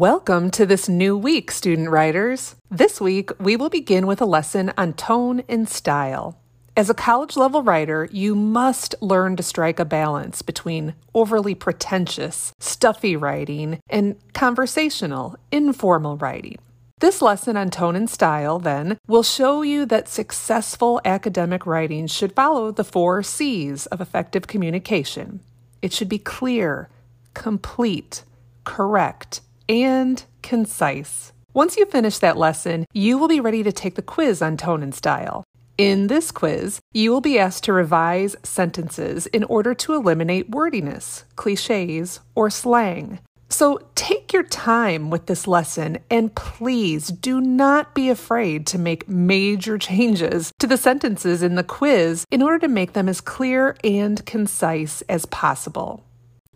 Welcome to this new week, student writers. This week, we will begin with a lesson on tone and style. As a college level writer, you must learn to strike a balance between overly pretentious, stuffy writing and conversational, informal writing. This lesson on tone and style, then, will show you that successful academic writing should follow the four C's of effective communication. It should be clear, complete, correct, and concise. Once you finish that lesson, you will be ready to take the quiz on tone and style. In this quiz, you will be asked to revise sentences in order to eliminate wordiness, cliches, or slang. So take your time with this lesson and please do not be afraid to make major changes to the sentences in the quiz in order to make them as clear and concise as possible.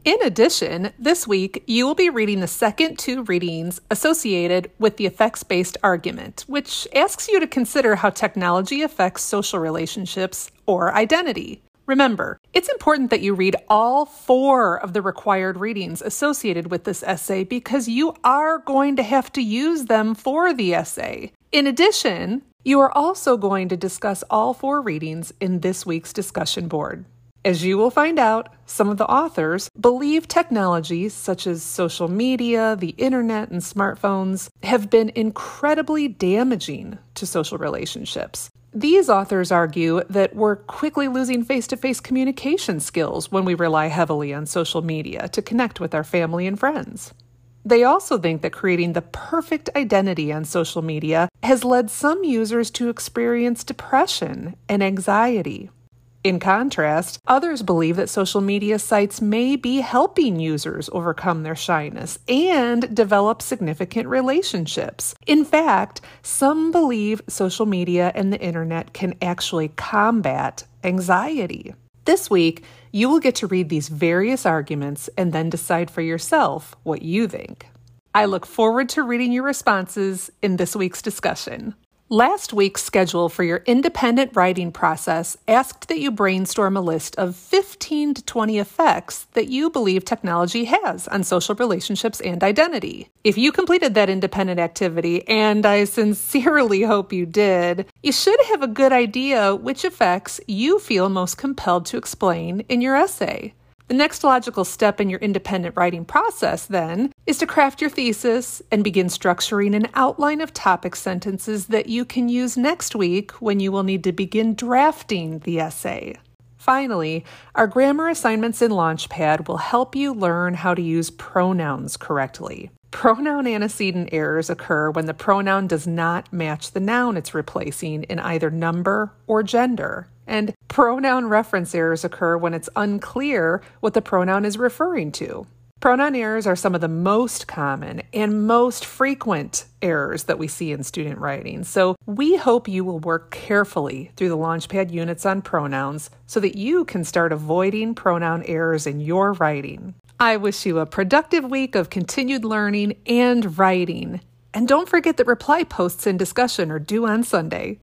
In addition, this week you will be reading the second two readings associated with the effects based argument, which asks you to consider how technology affects social relationships or identity. Remember, it's important that you read all four of the required readings associated with this essay because you are going to have to use them for the essay. In addition, you are also going to discuss all four readings in this week's discussion board. As you will find out, some of the authors believe technologies such as social media, the internet, and smartphones have been incredibly damaging to social relationships. These authors argue that we're quickly losing face to face communication skills when we rely heavily on social media to connect with our family and friends. They also think that creating the perfect identity on social media has led some users to experience depression and anxiety. In contrast, others believe that social media sites may be helping users overcome their shyness and develop significant relationships. In fact, some believe social media and the internet can actually combat anxiety. This week, you will get to read these various arguments and then decide for yourself what you think. I look forward to reading your responses in this week's discussion. Last week's schedule for your independent writing process asked that you brainstorm a list of 15 to 20 effects that you believe technology has on social relationships and identity. If you completed that independent activity, and I sincerely hope you did, you should have a good idea which effects you feel most compelled to explain in your essay. The next logical step in your independent writing process, then, is to craft your thesis and begin structuring an outline of topic sentences that you can use next week when you will need to begin drafting the essay. Finally, our grammar assignments in Launchpad will help you learn how to use pronouns correctly. Pronoun antecedent errors occur when the pronoun does not match the noun it's replacing in either number or gender. And pronoun reference errors occur when it's unclear what the pronoun is referring to. Pronoun errors are some of the most common and most frequent errors that we see in student writing. So, we hope you will work carefully through the Launchpad units on pronouns so that you can start avoiding pronoun errors in your writing. I wish you a productive week of continued learning and writing. And don't forget that reply posts and discussion are due on Sunday.